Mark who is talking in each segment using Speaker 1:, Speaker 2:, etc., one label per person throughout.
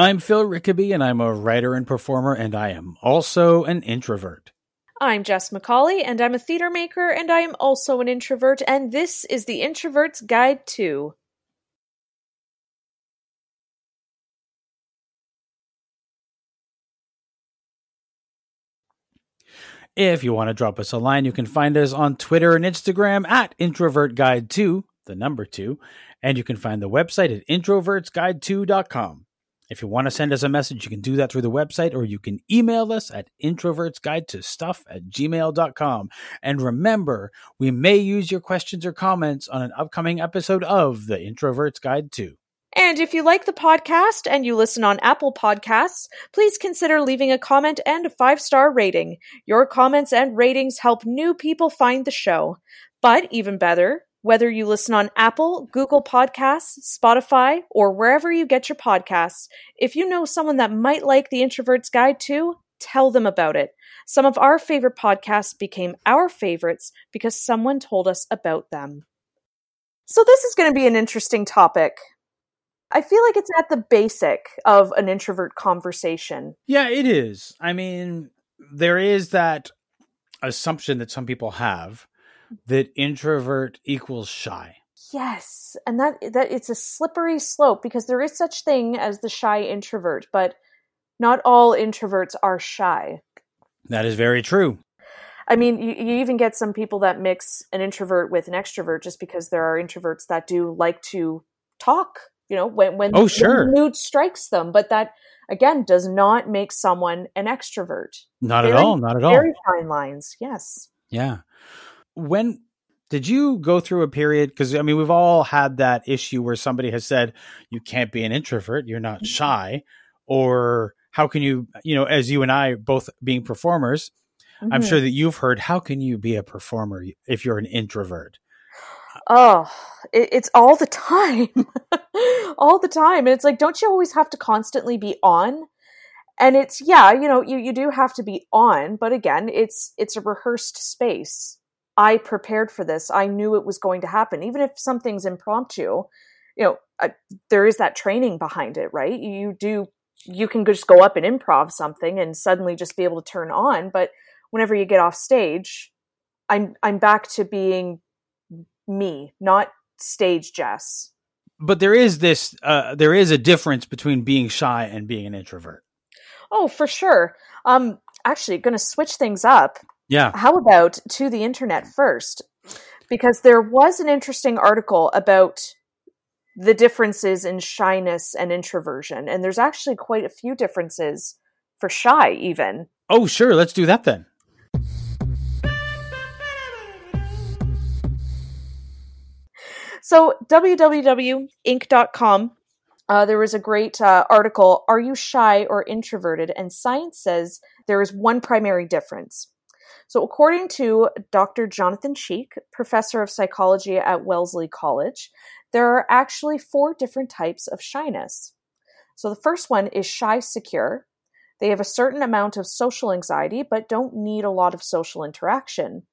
Speaker 1: I'm Phil Rickaby, and I'm a writer and performer, and I am also an introvert.
Speaker 2: I'm Jess McCauley, and I'm a theater maker, and I am also an introvert, and this is the Introvert's Guide to.
Speaker 1: If you want to drop us a line, you can find us on Twitter and Instagram at Introvert Guide 2, the number 2, and you can find the website at introvertsguide2.com. If you want to send us a message, you can do that through the website or you can email us at introvertsguide2stuff at gmail.com. And remember, we may use your questions or comments on an upcoming episode of the Introverts Guide to.
Speaker 2: And if you like the podcast and you listen on Apple Podcasts, please consider leaving a comment and a five star rating. Your comments and ratings help new people find the show. But even better, whether you listen on Apple, Google Podcasts, Spotify, or wherever you get your podcasts, if you know someone that might like the Introvert's Guide to, tell them about it. Some of our favorite podcasts became our favorites because someone told us about them. So, this is going to be an interesting topic. I feel like it's at the basic of an introvert conversation.
Speaker 1: Yeah, it is. I mean, there is that assumption that some people have that introvert equals shy.
Speaker 2: Yes, and that that it's a slippery slope because there is such thing as the shy introvert, but not all introverts are shy.
Speaker 1: That is very true.
Speaker 2: I mean, you, you even get some people that mix an introvert with an extrovert just because there are introverts that do like to talk, you know, when when,
Speaker 1: oh, sure.
Speaker 2: the mood strikes them, but that again does not make someone an extrovert.
Speaker 1: Not
Speaker 2: very,
Speaker 1: at all, not at all.
Speaker 2: Very fine lines. Yes.
Speaker 1: Yeah when did you go through a period because i mean we've all had that issue where somebody has said you can't be an introvert you're not mm-hmm. shy or how can you you know as you and i both being performers mm-hmm. i'm sure that you've heard how can you be a performer if you're an introvert
Speaker 2: oh it, it's all the time all the time and it's like don't you always have to constantly be on and it's yeah you know you, you do have to be on but again it's it's a rehearsed space I prepared for this. I knew it was going to happen. Even if something's impromptu, you know, uh, there is that training behind it, right? You do, you can just go up and improv something and suddenly just be able to turn on. But whenever you get off stage, I'm, I'm back to being me, not stage Jess.
Speaker 1: But there is this, uh, there is a difference between being shy and being an introvert.
Speaker 2: Oh, for sure. Um, actually, going to switch things up
Speaker 1: yeah.
Speaker 2: How about to the internet first? Because there was an interesting article about the differences in shyness and introversion. And there's actually quite a few differences for shy, even.
Speaker 1: Oh, sure. Let's do that then.
Speaker 2: So, www.inc.com, uh, there was a great uh, article Are you shy or introverted? And science says there is one primary difference. So, according to Dr. Jonathan Cheek, professor of psychology at Wellesley College, there are actually four different types of shyness. So, the first one is shy secure. They have a certain amount of social anxiety, but don't need a lot of social interaction.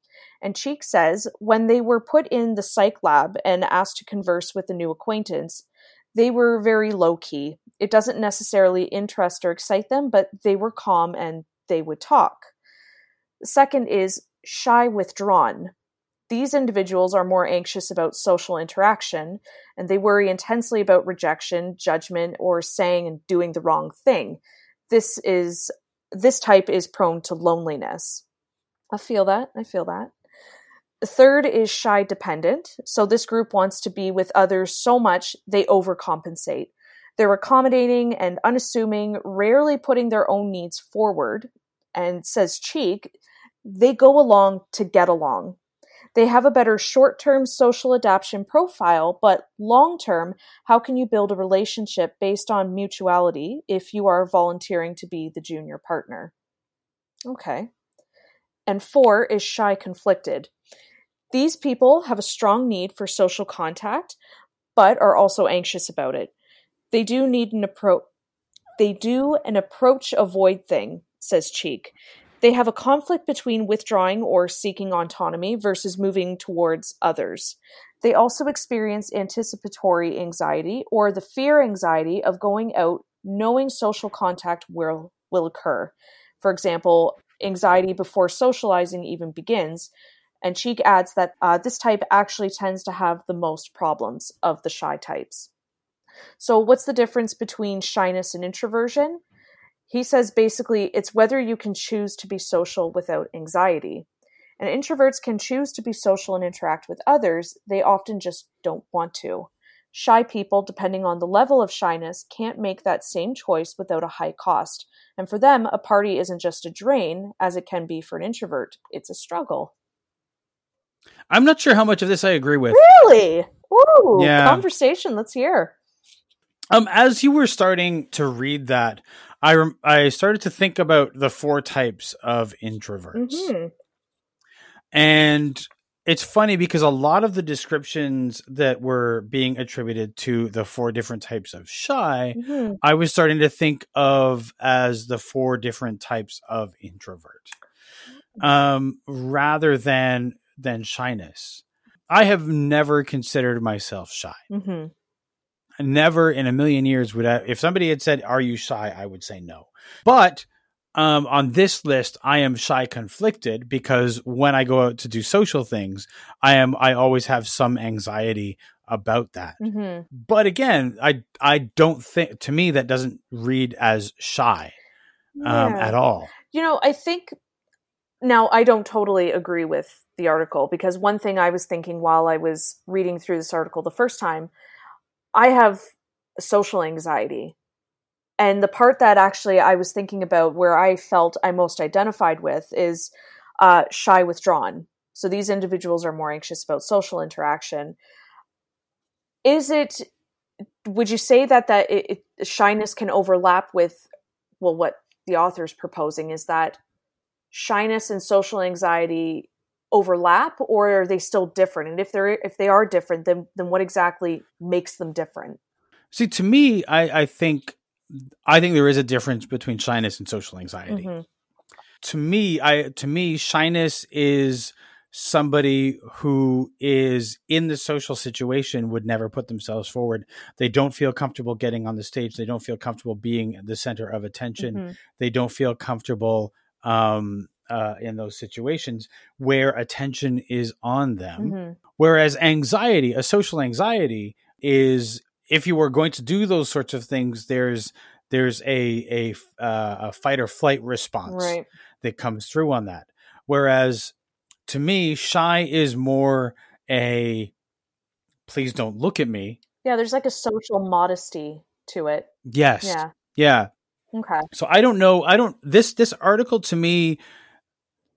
Speaker 2: And Cheek says when they were put in the psych lab and asked to converse with a new acquaintance, they were very low key. It doesn't necessarily interest or excite them, but they were calm and they would talk. Second is shy withdrawn. These individuals are more anxious about social interaction and they worry intensely about rejection, judgment, or saying and doing the wrong thing. This is this type is prone to loneliness. I feel that. I feel that. Third is shy dependent. So this group wants to be with others so much they overcompensate. They're accommodating and unassuming, rarely putting their own needs forward. And says Cheek, they go along to get along. They have a better short term social adaptation profile, but long term, how can you build a relationship based on mutuality if you are volunteering to be the junior partner? Okay. And four is shy conflicted. These people have a strong need for social contact, but are also anxious about it. They do need an approach. They do an approach avoid thing, says Cheek. They have a conflict between withdrawing or seeking autonomy versus moving towards others. They also experience anticipatory anxiety or the fear anxiety of going out knowing social contact will will occur. For example, anxiety before socializing even begins. And Cheek adds that uh, this type actually tends to have the most problems of the shy types. So, what's the difference between shyness and introversion? He says basically it's whether you can choose to be social without anxiety. And introverts can choose to be social and interact with others, they often just don't want to. Shy people, depending on the level of shyness, can't make that same choice without a high cost. And for them, a party isn't just a drain, as it can be for an introvert, it's a struggle.
Speaker 1: I'm not sure how much of this I agree with.
Speaker 2: Really? Ooh,
Speaker 1: Yeah.
Speaker 2: conversation. Let's hear.
Speaker 1: Um, as you were starting to read that, I rem- I started to think about the four types of introverts,
Speaker 2: Mhm.
Speaker 1: and it's funny because a lot of the descriptions that were being attributed to the four different types of shy,
Speaker 2: Mhm.
Speaker 1: I was starting to think of as the four different types of introvert, um, rather than than shyness. I have never considered myself shy.
Speaker 2: Mhm.
Speaker 1: Never in a million years would I, if somebody had said, "Are you shy?" I would say no. But um, on this list, I am shy conflicted because when I go out to do social things, I am I always have some anxiety about that.
Speaker 2: Mhm.
Speaker 1: But again, I I don't think to me that doesn't read as shy um,
Speaker 2: Yeah.
Speaker 1: at all.
Speaker 2: You know, I think now I don't totally agree with the article because one thing I was thinking while I was reading through this article the first time, I have social anxiety. And the part that actually I was thinking about where I felt I most identified with is uh, shy withdrawn. So these individuals are more anxious about social interaction. Is it, would you say that, that it, it, shyness can overlap with, well, what the author's proposing is that shyness and social anxiety overlap or are they still different and if they're if they are different then then what exactly makes them different
Speaker 1: See, to me, I, I think I think there is a difference between shyness and social anxiety.
Speaker 2: Mhm.
Speaker 1: to me i to me shyness is somebody who is in the social situation would never put themselves forward they don't feel comfortable getting on the stage they don't feel comfortable being the center of attention
Speaker 2: Mhm.
Speaker 1: they don't feel comfortable um, uh, in those situations where attention is on them
Speaker 2: Mhm.
Speaker 1: Whereas anxiety, a social anxiety, is if you were going to do those sorts of things, there's there's a a, uh, a fight or flight response
Speaker 2: right
Speaker 1: that comes through on that. Whereas to me, shy is more a please don't look at me.
Speaker 2: yeah there's like a social modesty to it
Speaker 1: Yes.
Speaker 2: yeah
Speaker 1: Yeah.
Speaker 2: okay
Speaker 1: So I don't know. I don't this this article to me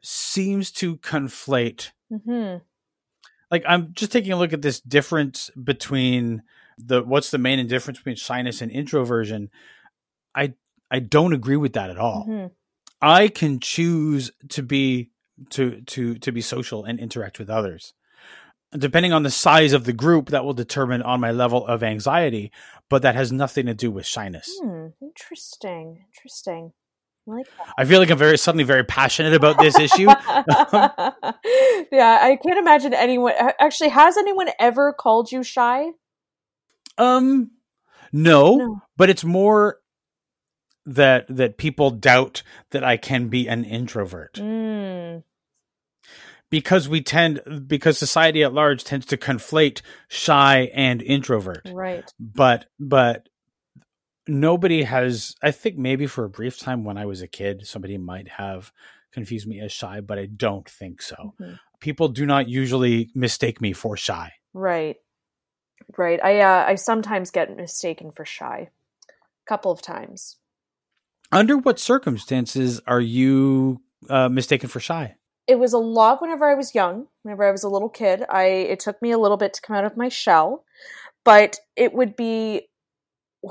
Speaker 1: seems to conflate
Speaker 2: hmm
Speaker 1: like I'm just taking a look at this difference between the what's the main difference between shyness and introversion. I I don't agree with that at all.
Speaker 2: hmm
Speaker 1: I can choose to be to to to be social and interact with others. Depending on the size of the group, that will determine on my level of anxiety, but that has nothing to do with shyness.
Speaker 2: hmm. interesting interesting like
Speaker 1: I feel like I'm very suddenly very passionate about this issue.
Speaker 2: yeah i can't imagine anyone actually has anyone ever called you shy
Speaker 1: Um, no,
Speaker 2: No.
Speaker 1: but it's more that that people doubt that I can be an introvert
Speaker 2: mm.
Speaker 1: because we tend because society at large tends to conflate shy and introvert.
Speaker 2: right
Speaker 1: But but nobody has. I think maybe for a brief time when I was a kid, somebody might have confused me as shy, but I don't think so.
Speaker 2: Mhm.
Speaker 1: People do not usually mistake me for shy.
Speaker 2: Right. Right. I uh, I sometimes get mistaken for shy. A couple of times.
Speaker 1: Under what circumstances are you uh, mistaken for shy?
Speaker 2: It was a lot whenever I was young, whenever I was a little kid. I it took me a little bit to come out of my shell, but it would be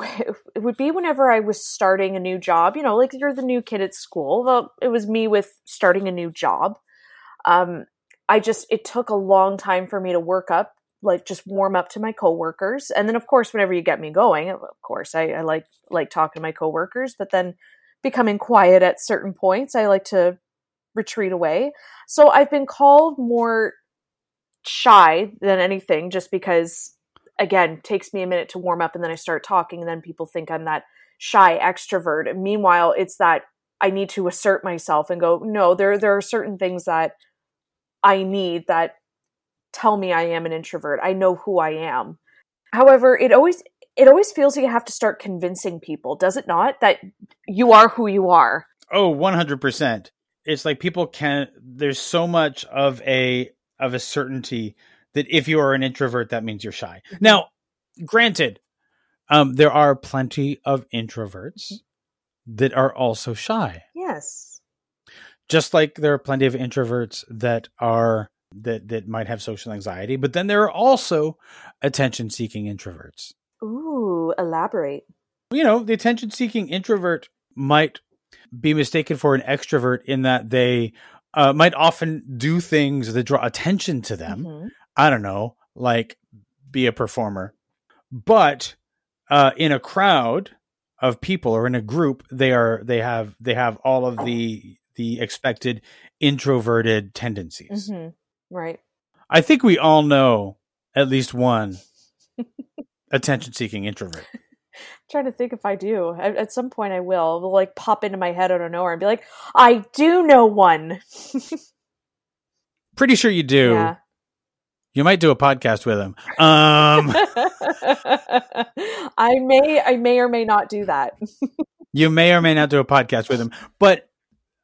Speaker 2: it would be whenever I was starting a new job, you know, like you're the new kid at school. Well, it was me with starting a new job. Um I just it took a long time for me to work up like just warm up to my coworkers and then of course whenever you get me going of course i, I like like talking to my coworkers but then becoming quiet at certain points i like to retreat away so i've been called more shy than anything just because again takes me a minute to warm up and then i start talking and then people think i'm that shy extrovert. Meanwhile, it's that I need to assert myself and go, no, there there are certain things that I need that tell me I am an introvert. I know who I am. However, it always it always feels like you have to start convincing people, does it not? That you are who you are.
Speaker 1: Oh, 100%. It's like people can there's so much of a of a certainty that if you are an introvert that means you're shy. Now, granted, um there are plenty of introverts that are also shy.
Speaker 2: Yes.
Speaker 1: Just like there are plenty of introverts that are that that might have social anxiety, but then there are also attention seeking introverts.
Speaker 2: Ooh, elaborate.
Speaker 1: You know, the attention seeking introvert might be mistaken for an extrovert in that they uh, might often do things that draw attention to them. Mm-hmm. I don't know, like be a performer. But uh, in a crowd of people or in a group, they are they have they have all of the the expected introverted tendencies.
Speaker 2: Mm-hmm. Right.
Speaker 1: I think we all know at least one attention seeking introvert.
Speaker 2: trying to think if I do. At, at, some point, I will. It'll like pop into my head out of nowhere and be like, I do know one.
Speaker 1: Pretty sure you do. Yeah. You might do a podcast with him. Um,
Speaker 2: I may, I may or may not do that.
Speaker 1: you may or may not do a podcast with him, but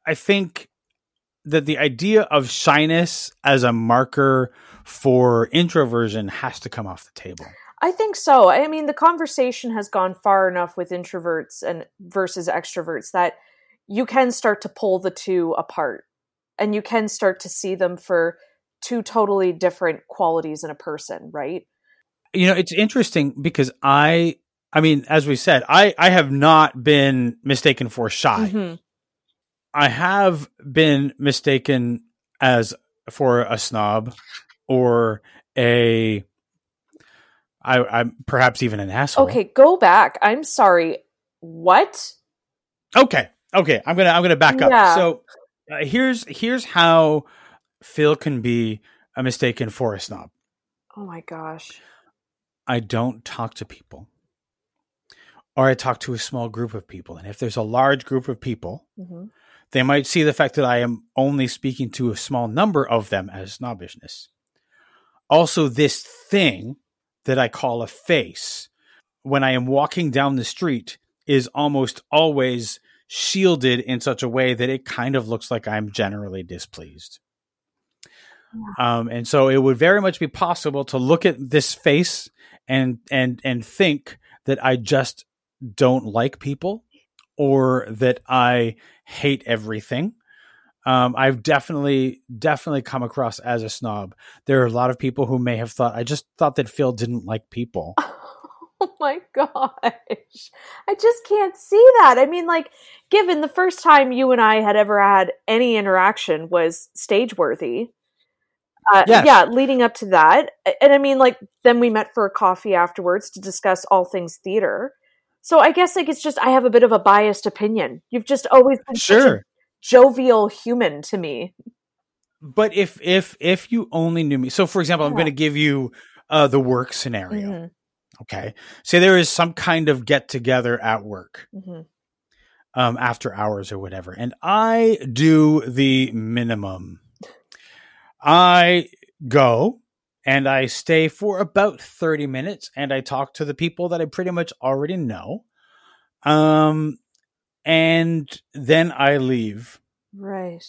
Speaker 1: I think that the idea of shyness as a marker for introversion has to come off the table.
Speaker 2: I think so. I mean, the conversation has gone far enough with introverts and versus extroverts that you can start to pull the two apart and you can start to see them for two totally different qualities in a person, right?
Speaker 1: You know, it's interesting because I I mean, as we said, I I have not been mistaken for shy. Mm-hmm. I have been mistaken as for a snob or a I, am perhaps even an asshole.
Speaker 2: Okay, go back. I'm sorry. What?
Speaker 1: Okay, okay. I'm gonna I'm gonna back up. So uh, here's here's how Phil can be a mistaken for a snob.
Speaker 2: Oh my gosh.
Speaker 1: I don't talk to people, or I talk to a small group of people, and if there's a large group of people. Mm-hmm. They might see the fact that I am only speaking to a small number of them as snobbishness. Also, this thing that I call a face when I am walking down the street is almost always shielded in such a way that it kind of looks like I'm generally displeased. Um, and so it would very much be possible to look at this face and and and think that I just don't like people or that I hate everything um, I've definitely, definitely come across as a snob. There are a lot of people who may have thought, I just thought that Phil didn't like people.
Speaker 2: Oh my gosh. I just can't see that. I mean, like, given the first time you and I had ever had any interaction was Stageworthy. Uh, yes. Yeah, leading up to that. And I mean, like, then we met for a coffee afterwards to discuss all things theater. So I guess, like, it's just, I have a bit of a biased opinion. You've just always been
Speaker 1: sure
Speaker 2: jovial human to me.
Speaker 1: But if if if you only knew me, so for example, I'm going to give you uh, the work scenario. Mm-hmm. Okay, say there is some kind of get together at work. Mm-hmm. Um, after hours or whatever. And I do the minimum. I go and I stay for about 30 minutes and I talk to the people that I pretty much already know. Um, and then I leave.
Speaker 2: Right.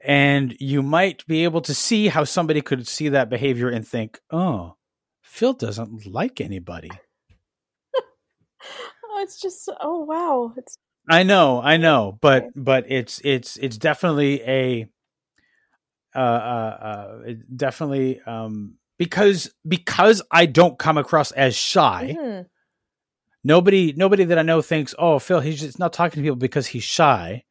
Speaker 1: and you might be able to see how somebody could see that behavior and think, oh, Phil doesn't like anybody.
Speaker 2: oh, it's just oh wow. It's
Speaker 1: I know, I know, but but it's it's it's definitely a uh uh, uh definitely um because because I don't come across as shy. Mm-hmm nobody nobody that I know thinks, oh, Phil, he's just not talking to people because he's shy.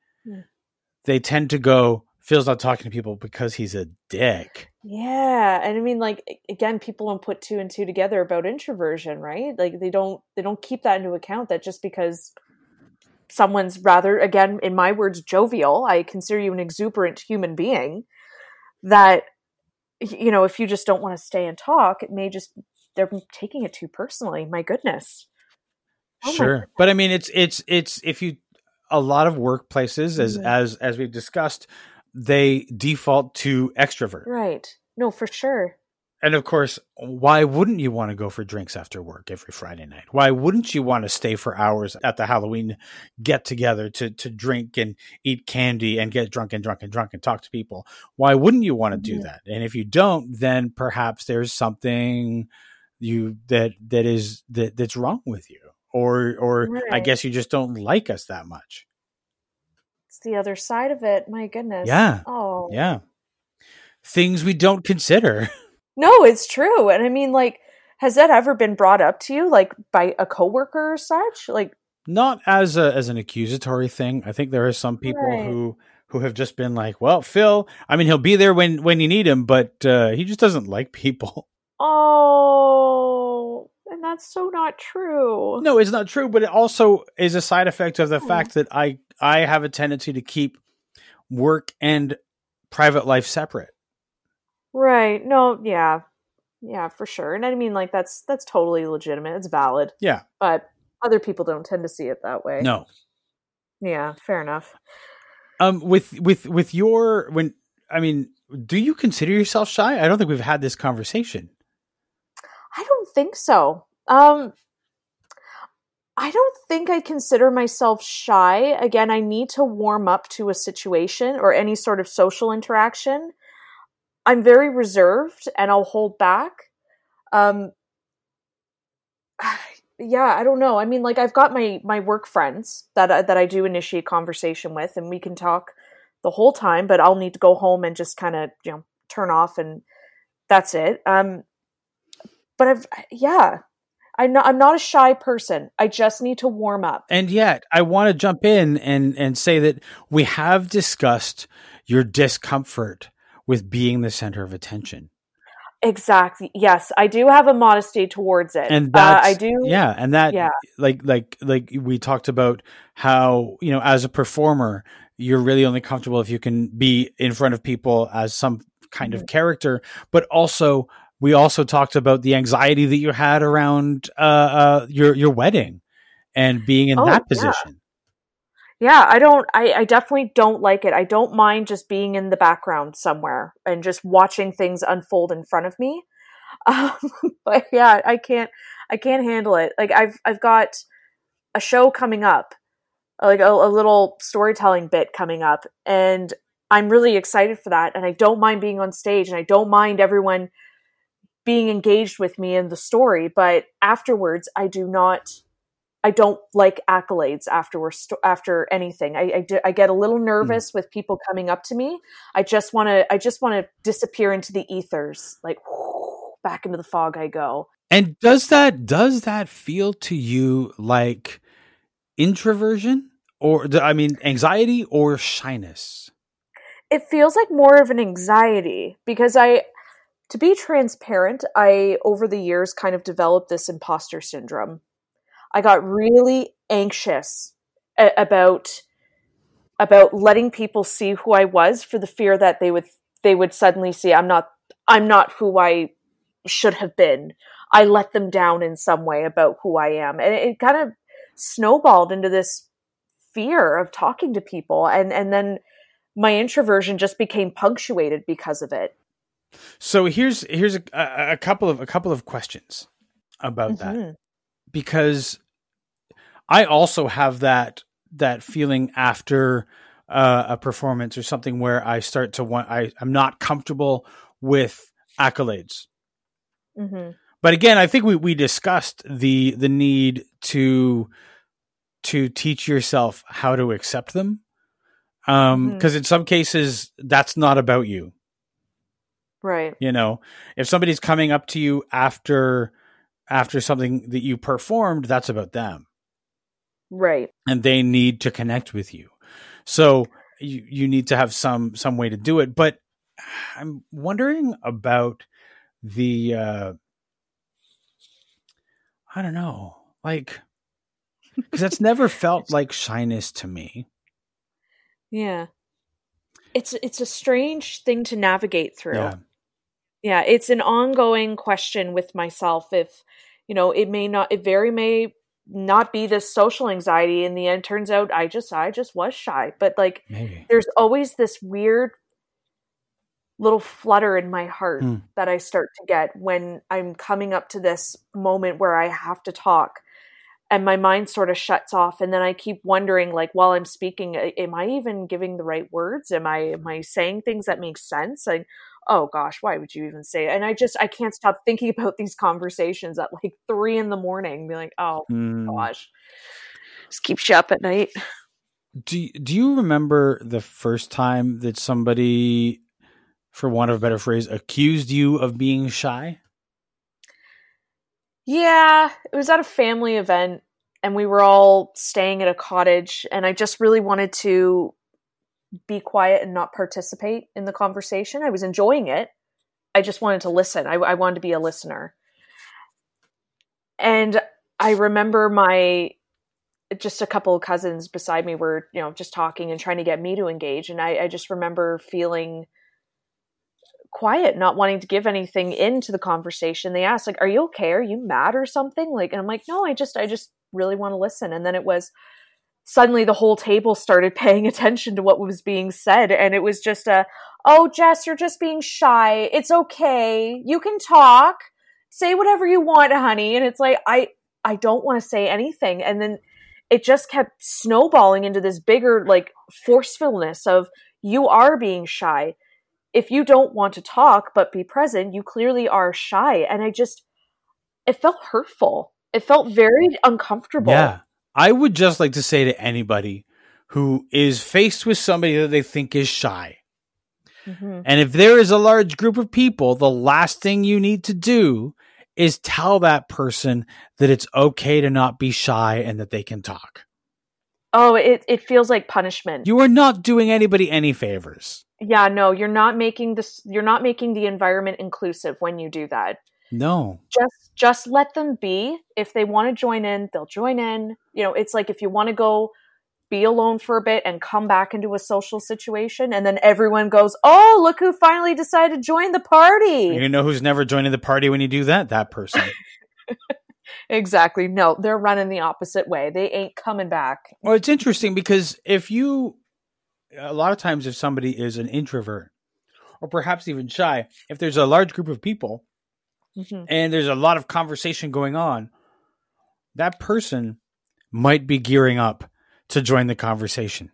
Speaker 1: They tend to go, Phil's not talking to people because he's a dick.
Speaker 2: Yeah, and I mean, like again, people don't put two and two together about introversion, right? Like they don't they don't keep that into account. That just because someone's rather, again, in my words, jovial, I consider you an exuberant human being. That you know, if you just don't want to stay and talk, it may just they're taking it too personally. My goodness. Oh my
Speaker 1: sure. But I mean, it's it's it's if you a lot of workplaces, as
Speaker 2: Mhm.
Speaker 1: as as we've discussed, they default to extrovert.
Speaker 2: Right. No, for sure.
Speaker 1: And of course, why wouldn't you want to go for drinks after work every Friday night? Why wouldn't you want to stay for hours at the Halloween get together to to drink and eat candy and get drunk and drunk and drunk and talk to people? Why wouldn't you want to do
Speaker 2: Mhm.
Speaker 1: that? And if you don't, then perhaps there's something you that that is that that's wrong with you. Or or I guess you just don't like us that much.
Speaker 2: It's the other side of it. My goodness.
Speaker 1: Yeah.
Speaker 2: Oh.
Speaker 1: Yeah. Things we don't consider.
Speaker 2: No, it's true. And I mean, like, has that ever been brought up to you, like by a coworker or such? Like,
Speaker 1: not as a as an accusatory thing. I think there are some people
Speaker 2: Right.
Speaker 1: who who have just been like, "Well, Phil, I mean, he'll be there when when you need him, but uh, he just doesn't like people."
Speaker 2: oh, and that's so not true.
Speaker 1: No, it's not true, but it also is a side effect of the
Speaker 2: Hmm.
Speaker 1: fact that I I have a tendency to keep work and private life separate.
Speaker 2: Right. No, yeah. Yeah, for sure. And I mean, like, that's that's totally legitimate. It's valid.
Speaker 1: Yeah.
Speaker 2: But other people don't tend to see it that way.
Speaker 1: No.
Speaker 2: Yeah, fair enough.
Speaker 1: Um with with with your when I mean, do you consider yourself shy? I don't think we've had this conversation.
Speaker 2: I don't think so. Um I don't think I consider myself shy. Again, I need to warm up to a situation or any sort of social interaction. I'm very reserved and I'll hold back. Um yeah, I don't know. I mean, like I've got my my work friends that I, that I do initiate conversation with and we can talk the whole time, but I'll need to go home and just kind of, you know, turn off and that's it. Um but I've yeah, I'm not I'm not a shy person. I just need to warm up.
Speaker 1: And yet, I want to jump in and and say that we have discussed your discomfort with being the center of attention.
Speaker 2: Exactly. Yes, I do have a modesty towards it.
Speaker 1: And
Speaker 2: uh, I do.
Speaker 1: Yeah, and that
Speaker 2: Yeah.
Speaker 1: like like like we talked about how, you know, as a performer, you're really only comfortable if you can be in front of people as some kind
Speaker 2: Mm-hmm.
Speaker 1: of character, but also we also talked about the anxiety that you had around uh, uh your your wedding and being in
Speaker 2: Oh,
Speaker 1: that position.
Speaker 2: Yeah, I don't. I, I definitely don't like it. I don't mind just being in the background somewhere and just watching things unfold in front of me. Um, but yeah, I can't. I can't handle it. Like I've I've got a show coming up, like a, a little storytelling bit coming up, and I'm really excited for that. And I don't mind being on stage, and I don't mind everyone being engaged with me in the story. But afterwards, I do not. I don't like accolades after we're after anything. I, I, d- I get a little hmm. nervous with people coming up to me. I just want to I just want to disappear into the ethers, like back into the fog I go.
Speaker 1: And does that does that feel to you like introversion or I mean anxiety or shyness?
Speaker 2: It feels like more of an anxiety because I to be transparent, I over the years kind of developed this imposter syndrome. I got really anxious a- about about letting people see who I was for the fear that they would they would suddenly see I'm not I'm not who I should have been. I let them down in some way about who I am. And it, it kind of snowballed into this fear of talking to people and and then my introversion just became punctuated because of it.
Speaker 1: So here's here's a, a, couple of a couple of questions about that
Speaker 2: Mhm.
Speaker 1: because I also have that that feeling after uh, a performance or something where I start to want I I'm not comfortable with accolades.
Speaker 2: Mhm.
Speaker 1: But again, I think we we discussed the the need to to teach yourself how to accept them. Um
Speaker 2: Mhm.
Speaker 1: because in some cases that's not about you.
Speaker 2: Right.
Speaker 1: you know if somebody's coming up to you after after something that you performed that's about them
Speaker 2: Right.
Speaker 1: and they need to connect with you so you you need to have some some way to do it but i'm wondering about the uh i don't know like because that's never felt like shyness to me
Speaker 2: Yeah. It's it's a strange thing to navigate through.
Speaker 1: yeah
Speaker 2: Yeah, it's an ongoing question with myself if you know, it may not it very may not be this social anxiety. In the end turns out i just i just was shy. But like
Speaker 1: Maybe.
Speaker 2: there's always this weird little flutter in my heart
Speaker 1: Hmm.
Speaker 2: that i start to get when i'm coming up to this moment where i have to talk and my mind sort of shuts off. And then i keep wondering like while i'm speaking am i even giving the right words? Am i am i saying things that make sense? Like oh gosh why would you even say it and i just i can't stop thinking about these conversations at like three in the morning be like oh
Speaker 1: Hmm.
Speaker 2: gosh just keeps you up at night
Speaker 1: Do Do you remember the first time that somebody, for want of a better phrase, accused you of being shy?
Speaker 2: Yeah, it was at a family event and we were all staying at a cottage and I just really wanted to be quiet and not participate in the conversation. I was enjoying it. I just wanted to listen. I, I wanted to be a listener. And I remember my just a couple of cousins beside me were, you know, just talking and trying to get me to engage. And I, I just remember feeling quiet, not wanting to give anything into the conversation. They asked, like, are you okay? Are you mad or something? Like, and I'm like, no, I just, I just really want to listen. And then it was suddenly the whole table started paying attention to what was being said. And it was just a, oh, Jess, you're just being shy. It's okay. You can talk. Say whatever you want, honey. And it's like, I, I don't want to say anything. And then it just kept snowballing into this bigger, like, forcefulness of you are being shy if you don't want to talk but be present, you clearly are shy. And I just, it felt hurtful. It felt very uncomfortable.
Speaker 1: Yeah. I would just like to say to anybody who is faced with somebody that they think is shy,
Speaker 2: Mhm.
Speaker 1: and if there is a large group of people, the last thing you need to do is tell that person that it's okay to not be shy and that they can talk.
Speaker 2: Oh, it, it feels like punishment.
Speaker 1: You are not doing anybody any favors.
Speaker 2: yeah, no, you're not making this, you're not making the environment inclusive when you do that.
Speaker 1: No.
Speaker 2: Just, just let them be. If they want to join in, they'll join in. You know, it's like if you want to go be alone for a bit and come back into a social situation and then everyone goes, "Oh, look who finally decided to join the party."
Speaker 1: You know who's never joining the party when you do that? That person.
Speaker 2: Exactly. No, they're running the opposite way. They ain't coming back.
Speaker 1: Well, it's interesting because if you, a lot of times, if somebody is an introvert or perhaps even shy, if there's a large group of people
Speaker 2: Mhm.
Speaker 1: and there's a lot of conversation going on, that person might be gearing up to join the conversation.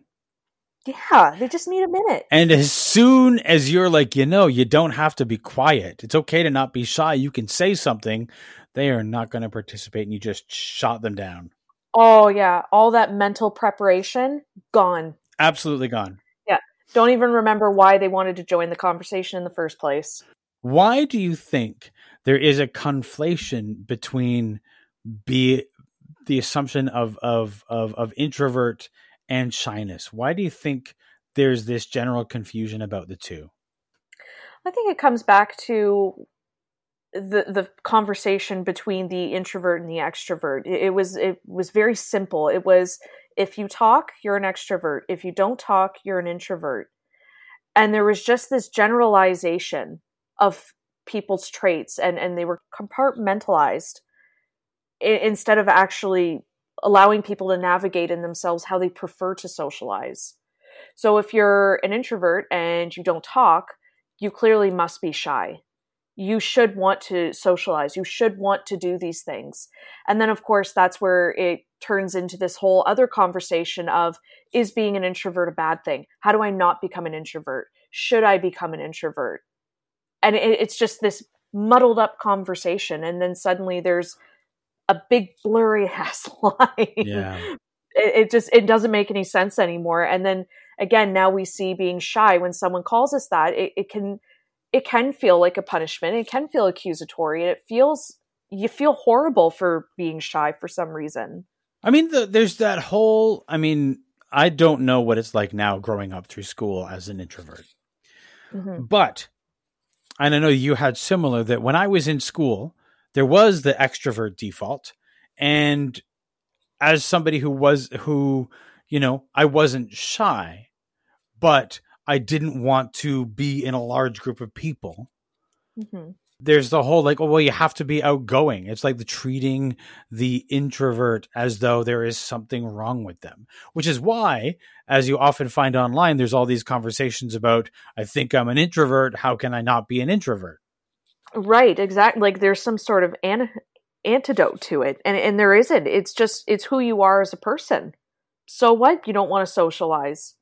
Speaker 2: Yeah, they just need a minute.
Speaker 1: And as soon as you're like, you know, you don't have to be quiet, it's okay to not be shy, you can say something, they are not going to participate and you just shot them down.
Speaker 2: Oh, yeah. All that mental preparation, gone.
Speaker 1: Absolutely gone.
Speaker 2: Yeah, don't even remember why they wanted to join the conversation in the first place.
Speaker 1: Why do you think there is a conflation between be the assumption of of of, of introvert and shyness? Why do you think there's this general confusion about the two?
Speaker 2: I think it comes back to the the conversation between the introvert and the extrovert. It, it was it was very simple. It was if you talk, you're an extrovert. If you don't talk, you're an introvert. And there was just this generalization of people's traits and and they were compartmentalized instead of actually allowing people to navigate in themselves how they prefer to socialize. So if you're an introvert and you don't talk, you clearly must be shy. You should want to socialize. You should want to do these things. And then, of course, that's where it turns into this whole other conversation of is being an introvert a bad thing? How do I not become an introvert? Should I become an introvert? And it, it's just this muddled up conversation. And then suddenly there's a big blurry ass line
Speaker 1: Yeah.
Speaker 2: it, it just it doesn't make any sense anymore and then again now we see being shy when someone calls us that it, it can it can feel like a punishment it can feel accusatory and it feels you feel horrible for being shy for some reason
Speaker 1: I mean, the, there's that whole. I mean, I don't know what it's like now growing up through school as an introvert,
Speaker 2: Mhm.
Speaker 1: but, and I know you had similar that when I was in school, there was the extrovert default, and as somebody who was who, you know, I wasn't shy, but I didn't want to be in a large group of people.
Speaker 2: Mhm.
Speaker 1: There's the whole like, oh, well, you have to be outgoing. It's like the treating the introvert as though there is something wrong with them, which is why, as you often find online, there's all these conversations about, I think I'm an introvert. How can I not be an introvert?
Speaker 2: Right, exactly. Like there's some sort of an- antidote to it, and and there isn't. It's just it's who you are as a person. So what? You don't want to socialize.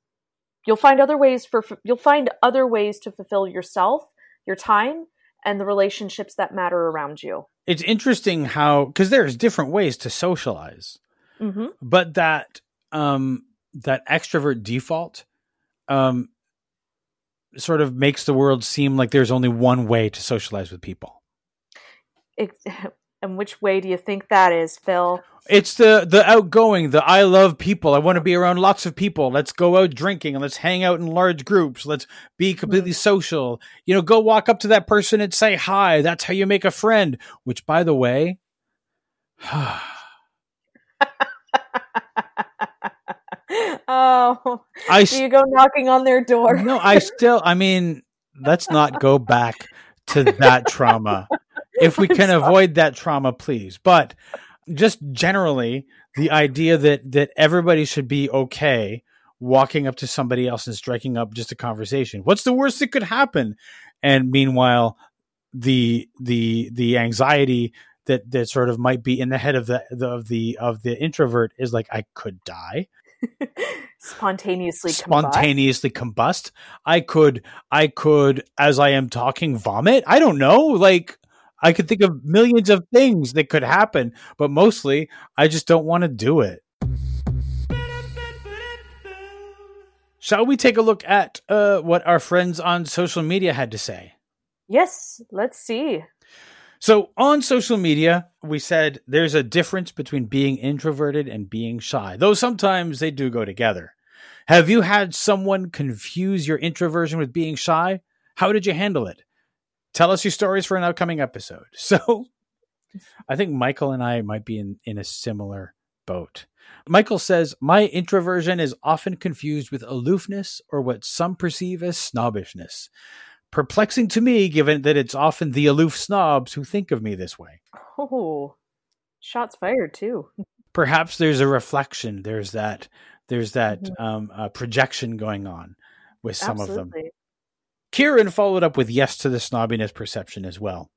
Speaker 2: You'll find other ways for you'll find other ways to fulfill yourself, your time, and the relationships that matter around you.
Speaker 1: It's interesting how because there's different ways to socialize,
Speaker 2: hmm
Speaker 1: but that um that extrovert default um sort of makes the world seem like there's only one way to socialize with people.
Speaker 2: It, and which way do you think that is, Phil?
Speaker 1: It's the the outgoing, the I love people. I want to be around lots of people. Let's go out drinking and let's hang out in large groups. Let's be completely mm. social. You know, go walk up to that person and say hi. That's how you make a friend. Which, by the way,
Speaker 2: oh,
Speaker 1: I
Speaker 2: do you go knocking on their door?
Speaker 1: no, I still. I mean, let's not go back to that trauma. If we can avoid that trauma, please. But just generally, the idea that that everybody should be okay walking up to somebody else and striking up just a conversation. What's the worst that could happen? And meanwhile, the the the anxiety that that sort of might be in the head of the, the of the of the introvert is like I could die
Speaker 2: Spontaneously combust.
Speaker 1: spontaneously combust. I could, I could, as I am talking, vomit. I don't know. Like, I could think of millions of things that could happen, but mostly I just don't want to do it. Shall we take a look at uh, what our friends on social media had to say?
Speaker 2: Yes, let's see.
Speaker 1: So on social media, we said there's a difference between being introverted and being shy, though sometimes they do go together. Have you had someone confuse your introversion with being shy? How did you handle it? Tell us your stories for an upcoming episode. So I think Michael and I might be in, in a similar boat. Michael says, My introversion is often confused with aloofness or what some perceive as snobbishness. Perplexing to me, given that it's often the aloof snobs who think of me this way.
Speaker 2: Oh, shots fired too.
Speaker 1: Perhaps there's a reflection. There's that. There's that
Speaker 2: Mhm.
Speaker 1: um, uh, projection going on with some of them. Kieran followed up with yes to the snobbiness perception as well.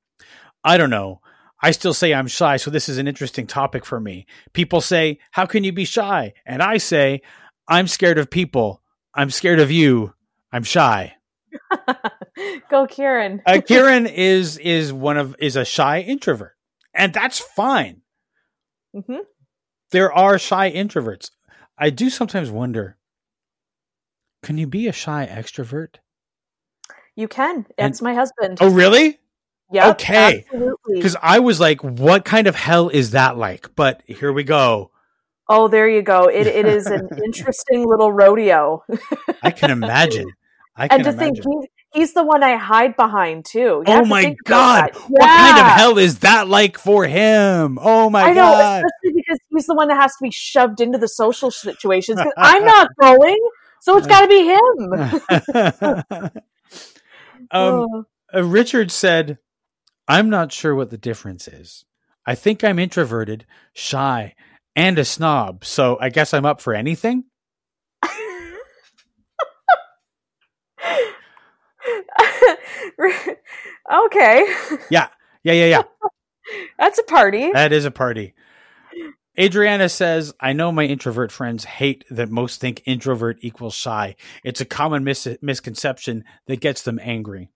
Speaker 1: I don't know. I still say I'm shy, so this is an interesting topic for me. People say, How can you be shy? And I say, I'm scared of people. I'm scared of you. I'm shy.
Speaker 2: Go, Kieran.
Speaker 1: Uh, Kieran is is one of is a shy introvert. And that's fine.
Speaker 2: hmm
Speaker 1: There are shy introverts. I do sometimes wonder, can you be a shy extrovert?
Speaker 2: You can. That's my husband.
Speaker 1: Oh really?
Speaker 2: Yeah.
Speaker 1: okay.
Speaker 2: Absolutely.
Speaker 1: Because I was like, what kind of hell is that like? But here we go.
Speaker 2: Oh, there you go. It it is an interesting little rodeo.
Speaker 1: I can imagine. I can imagine.
Speaker 2: and to
Speaker 1: imagine.
Speaker 2: think he's, he's the one I hide behind too. You
Speaker 1: oh my god.
Speaker 2: that.
Speaker 1: What kind of hell is that like for him? Oh my
Speaker 2: I know,
Speaker 1: god.
Speaker 2: especially because he's the one that has to be shoved into the social situations. I'm not going, so it's got to be him.
Speaker 1: um, uh, Richard said, I'm not sure what the difference is. I think I'm introverted, shy, and a snob, so I guess I'm up for anything.
Speaker 2: okay,
Speaker 1: Yeah, yeah, yeah, yeah.
Speaker 2: that's a party.
Speaker 1: That is a party. Adriana says, I know my introvert friends hate that most think introvert equals shy. It's a common mis- misconception that gets them angry.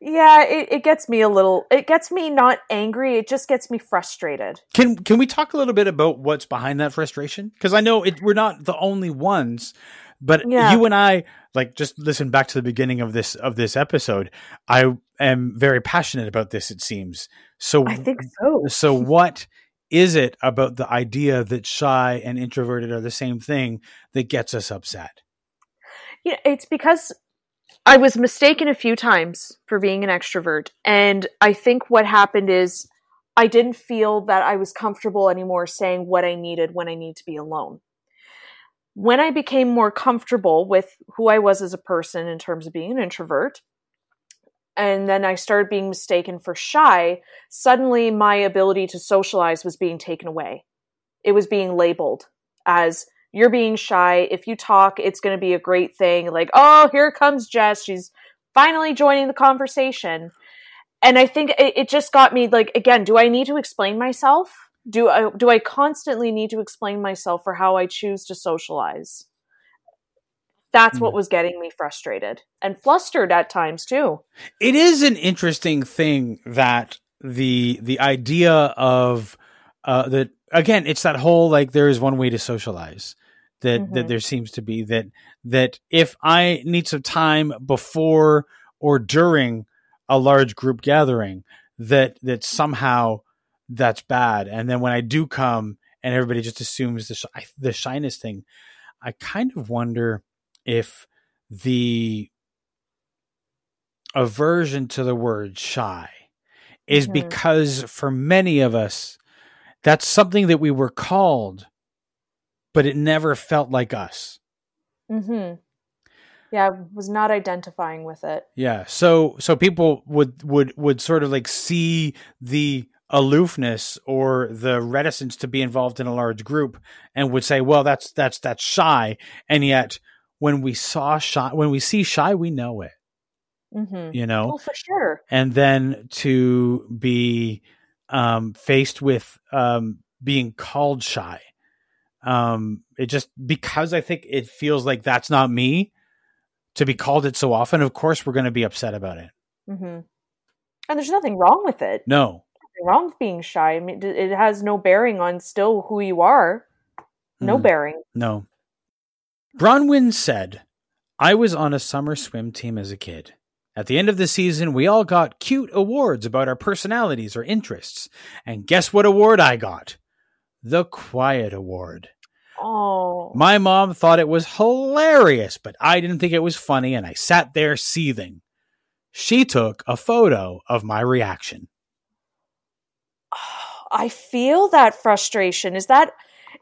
Speaker 2: Yeah, it, it gets me a little. It gets me not angry. It just gets me frustrated.
Speaker 1: Can can we talk a little bit about what's behind that frustration? Because I know it, we're not the only ones, but
Speaker 2: Yeah.
Speaker 1: you and I, like, just listen back to the beginning of this of this episode. I am very passionate about this. It seems so.
Speaker 2: I think so.
Speaker 1: So, what is it about the idea that shy and introverted are the same thing that gets us upset?
Speaker 2: Yeah, it's because I was mistaken a few times for being an extrovert. And I think what happened is I didn't feel that I was comfortable anymore saying what I needed when I need to be alone. When I became more comfortable with who I was as a person in terms of being an introvert, and then I started being mistaken for shy, suddenly my ability to socialize was being taken away. It was being labeled as you're being shy. If you talk, it's going to be a great thing. Like, oh, here comes Jess. She's finally joining the conversation. And I think it, it just got me like, again, do I need to explain myself? Do I, do I constantly need to explain myself for how I choose to socialize? That's what
Speaker 1: Mm.
Speaker 2: was getting me frustrated and flustered at times too.
Speaker 1: It is an interesting thing that the the idea of uh that again it's that whole like there is one way to socialize that that
Speaker 2: Mhm.
Speaker 1: there seems to be that that if I need some time before or during a large group gathering that that somehow that's bad and then when I do come and everybody just assumes the shy, the shyness thing I kind of wonder if the aversion to the word shy is
Speaker 2: Mhm.
Speaker 1: because for many of us that's something that we were called but it never felt like us
Speaker 2: hmm Yeah, I was not identifying with it.
Speaker 1: yeah so so people would would would sort of like see the aloofness or the reticence to be involved in a large group and would say well that's that's that's shy and yet when we saw shy when we see shy we know it
Speaker 2: hmm
Speaker 1: you know
Speaker 2: Oh, for sure.
Speaker 1: and then to be um, faced with um, being called shy. Um, it just because I think it feels like that's not me to be called it so often. Of course, we're going to be upset about it.
Speaker 2: Mm-hmm. And there's nothing wrong with it.
Speaker 1: No,
Speaker 2: Nothing wrong with being shy. I mean, it has no bearing on still who you are. No
Speaker 1: Mm.
Speaker 2: bearing.
Speaker 1: no. Bronwyn said, "I was on a summer swim team as a kid." At the end of the season, we all got cute awards about our personalities or interests. And guess what award I got? The Quiet Award.
Speaker 2: Oh,
Speaker 1: My mom thought it was hilarious, but I didn't think it was funny, and I sat there seething. She took a photo of my reaction.
Speaker 2: I feel that frustration. Is that?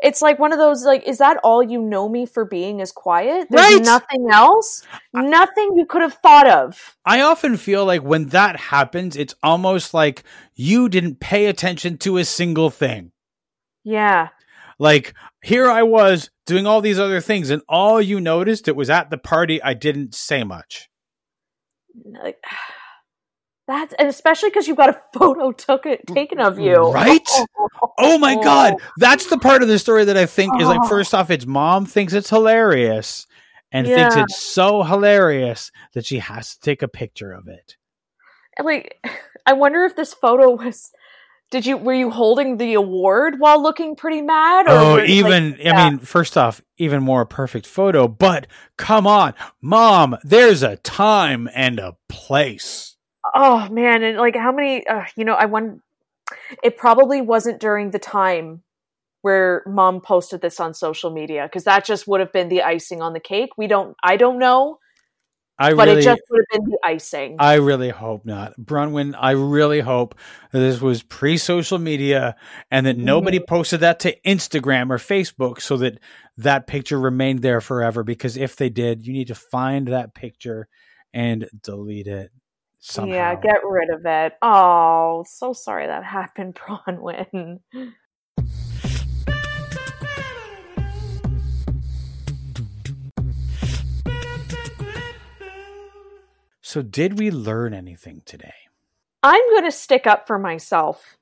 Speaker 2: It's like one of those like, is that all you know me for being is quiet? There's
Speaker 1: Right.
Speaker 2: nothing else. nothing you could have thought of.
Speaker 1: I often feel like when that happens, it's almost like you didn't pay attention to a single thing.
Speaker 2: Yeah.
Speaker 1: Like, here I was doing all these other things, and all you noticed, it was at the party, I didn't say much.
Speaker 2: Like, that's and especially because you've got a photo took it taken of you,
Speaker 1: Right? Oh my God. That's the part of the story that I think is like,
Speaker 2: Oh.
Speaker 1: first off, its mom thinks it's hilarious and thinks it's so hilarious that she has to take a picture of it.
Speaker 2: like I wonder if this photo was did you were you holding the award while looking pretty mad
Speaker 1: Oh,
Speaker 2: you, like-
Speaker 1: even,
Speaker 2: yeah.
Speaker 1: I mean, first off, even more perfect photo, but come on, mom, there's a time and a place.
Speaker 2: Oh man and like how many uh, you know I wonder it probably wasn't during the time where mom posted this on social media because that just would have been the icing on the cake we don't I don't know
Speaker 1: I
Speaker 2: but
Speaker 1: really,
Speaker 2: it just would have been the icing
Speaker 1: I really hope not. Bronwyn, I really hope that this was pre social media and that nobody
Speaker 2: Mm-hmm.
Speaker 1: posted that to Instagram or Facebook so that that picture remained there forever. Because if they did, you need to find that picture and delete it somehow.
Speaker 2: yeah get rid of it oh so sorry that happened Bronwyn
Speaker 1: so, did we learn anything today?
Speaker 2: I'm going to stick up for myself.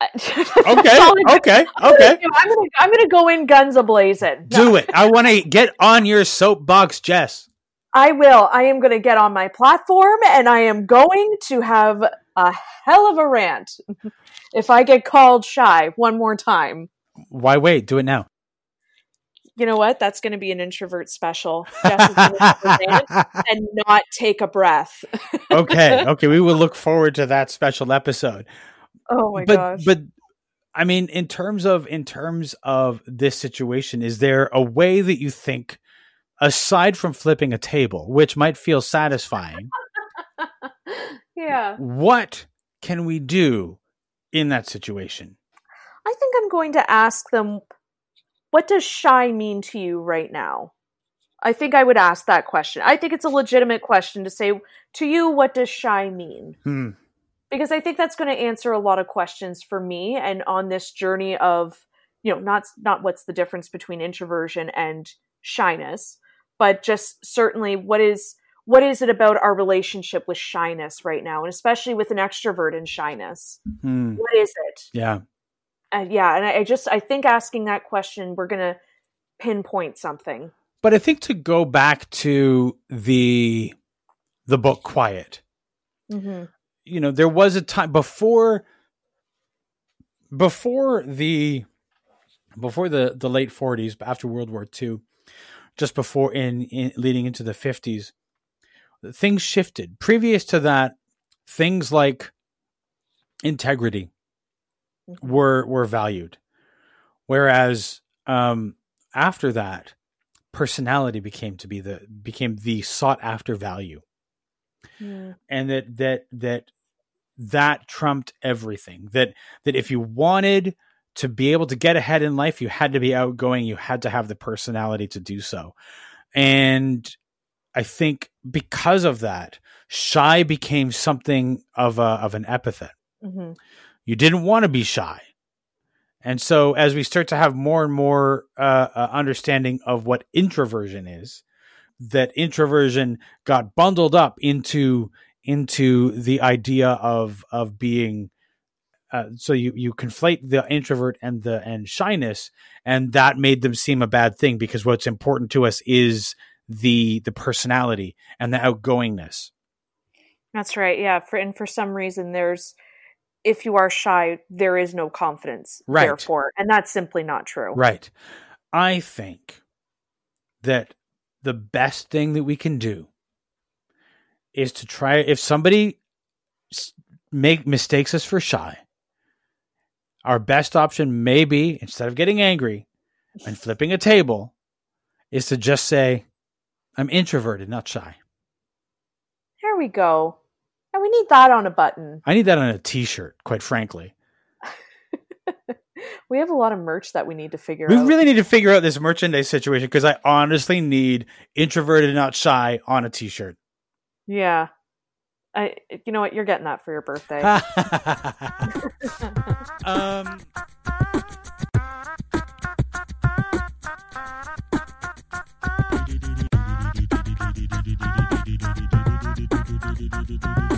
Speaker 1: Okay,
Speaker 2: That's I'm
Speaker 1: okay,
Speaker 2: gonna
Speaker 1: okay.
Speaker 2: I'm gonna I'm gonna go in guns a blazing.
Speaker 1: Do it. I want to get on your soapbox, Jess.
Speaker 2: I will. I am gonna get on my platform and I am going to have a hell of a rant if I get called shy one more time.
Speaker 1: Why wait? Do it now.
Speaker 2: You know what? That's gonna be an introvert special. Jess is gonna have a rant and not take a breath.
Speaker 1: okay, okay. We will look forward to that special episode.
Speaker 2: Oh my
Speaker 1: but
Speaker 2: gosh.
Speaker 1: but I mean, in terms of in terms of this situation, is there a way that you think, aside from flipping a table, which might feel satisfying,
Speaker 2: yeah.
Speaker 1: what can we do in that situation?
Speaker 2: I think I'm going to ask them what does shy mean to you right now? I think I would ask that question. I think it's a legitimate question to say to you, what does shy mean?
Speaker 1: Hmm.
Speaker 2: Because I think that's going to answer a lot of questions for me and on this journey of, you know, not not what's the difference between introversion and shyness, but just certainly what is what is it about our relationship with shyness right now, and especially with an extrovert and shyness?
Speaker 1: Hmm.
Speaker 2: What is it?
Speaker 1: Yeah.
Speaker 2: Uh, yeah, and I, I just I think asking that question, we're gonna pinpoint something.
Speaker 1: But I think to go back to the the book Quiet,
Speaker 2: Mm-hmm.
Speaker 1: you know, there was a time before before the before the the late 40s, after World War II, just before in, in leading into the 50s, things shifted. Previous to that, things like integrity were were valued, whereas um, after that, personality became to be the became the sought after value
Speaker 2: Mm.
Speaker 1: and that that that that trumped everything that that if you wanted to be able to get ahead in life you had to be outgoing you had to have the personality to do so. And i think because of that shy became something of a of an epithet.
Speaker 2: Hmm
Speaker 1: you didn't want to be shy. And so as we start to have more and more uh, uh, understanding of what introversion is that introversion got bundled up into into the idea of of being uh, so you you conflate the introvert and the and shyness and that made them seem a bad thing because what's important to us is the the personality and the outgoingness
Speaker 2: That's right. Yeah. For and for some reason, there's if you are shy, there is no confidence.
Speaker 1: Right.
Speaker 2: Therefore, and that's simply not true.
Speaker 1: Right. I think that the best thing that we can do is to try if somebody make mistakes us for shy. Our best option may be instead of getting angry and flipping a table is to just say I'm introverted, not shy.
Speaker 2: There we go. And we need that on a button.
Speaker 1: I need that on a t-shirt, quite frankly.
Speaker 2: We have a lot of merch that we need to figure
Speaker 1: We
Speaker 2: out.
Speaker 1: We really need to figure out this merchandise situation because I honestly need introverted, not shy on a t-shirt.
Speaker 2: yeah. I, you know what? You're getting that for your birthday.
Speaker 1: um.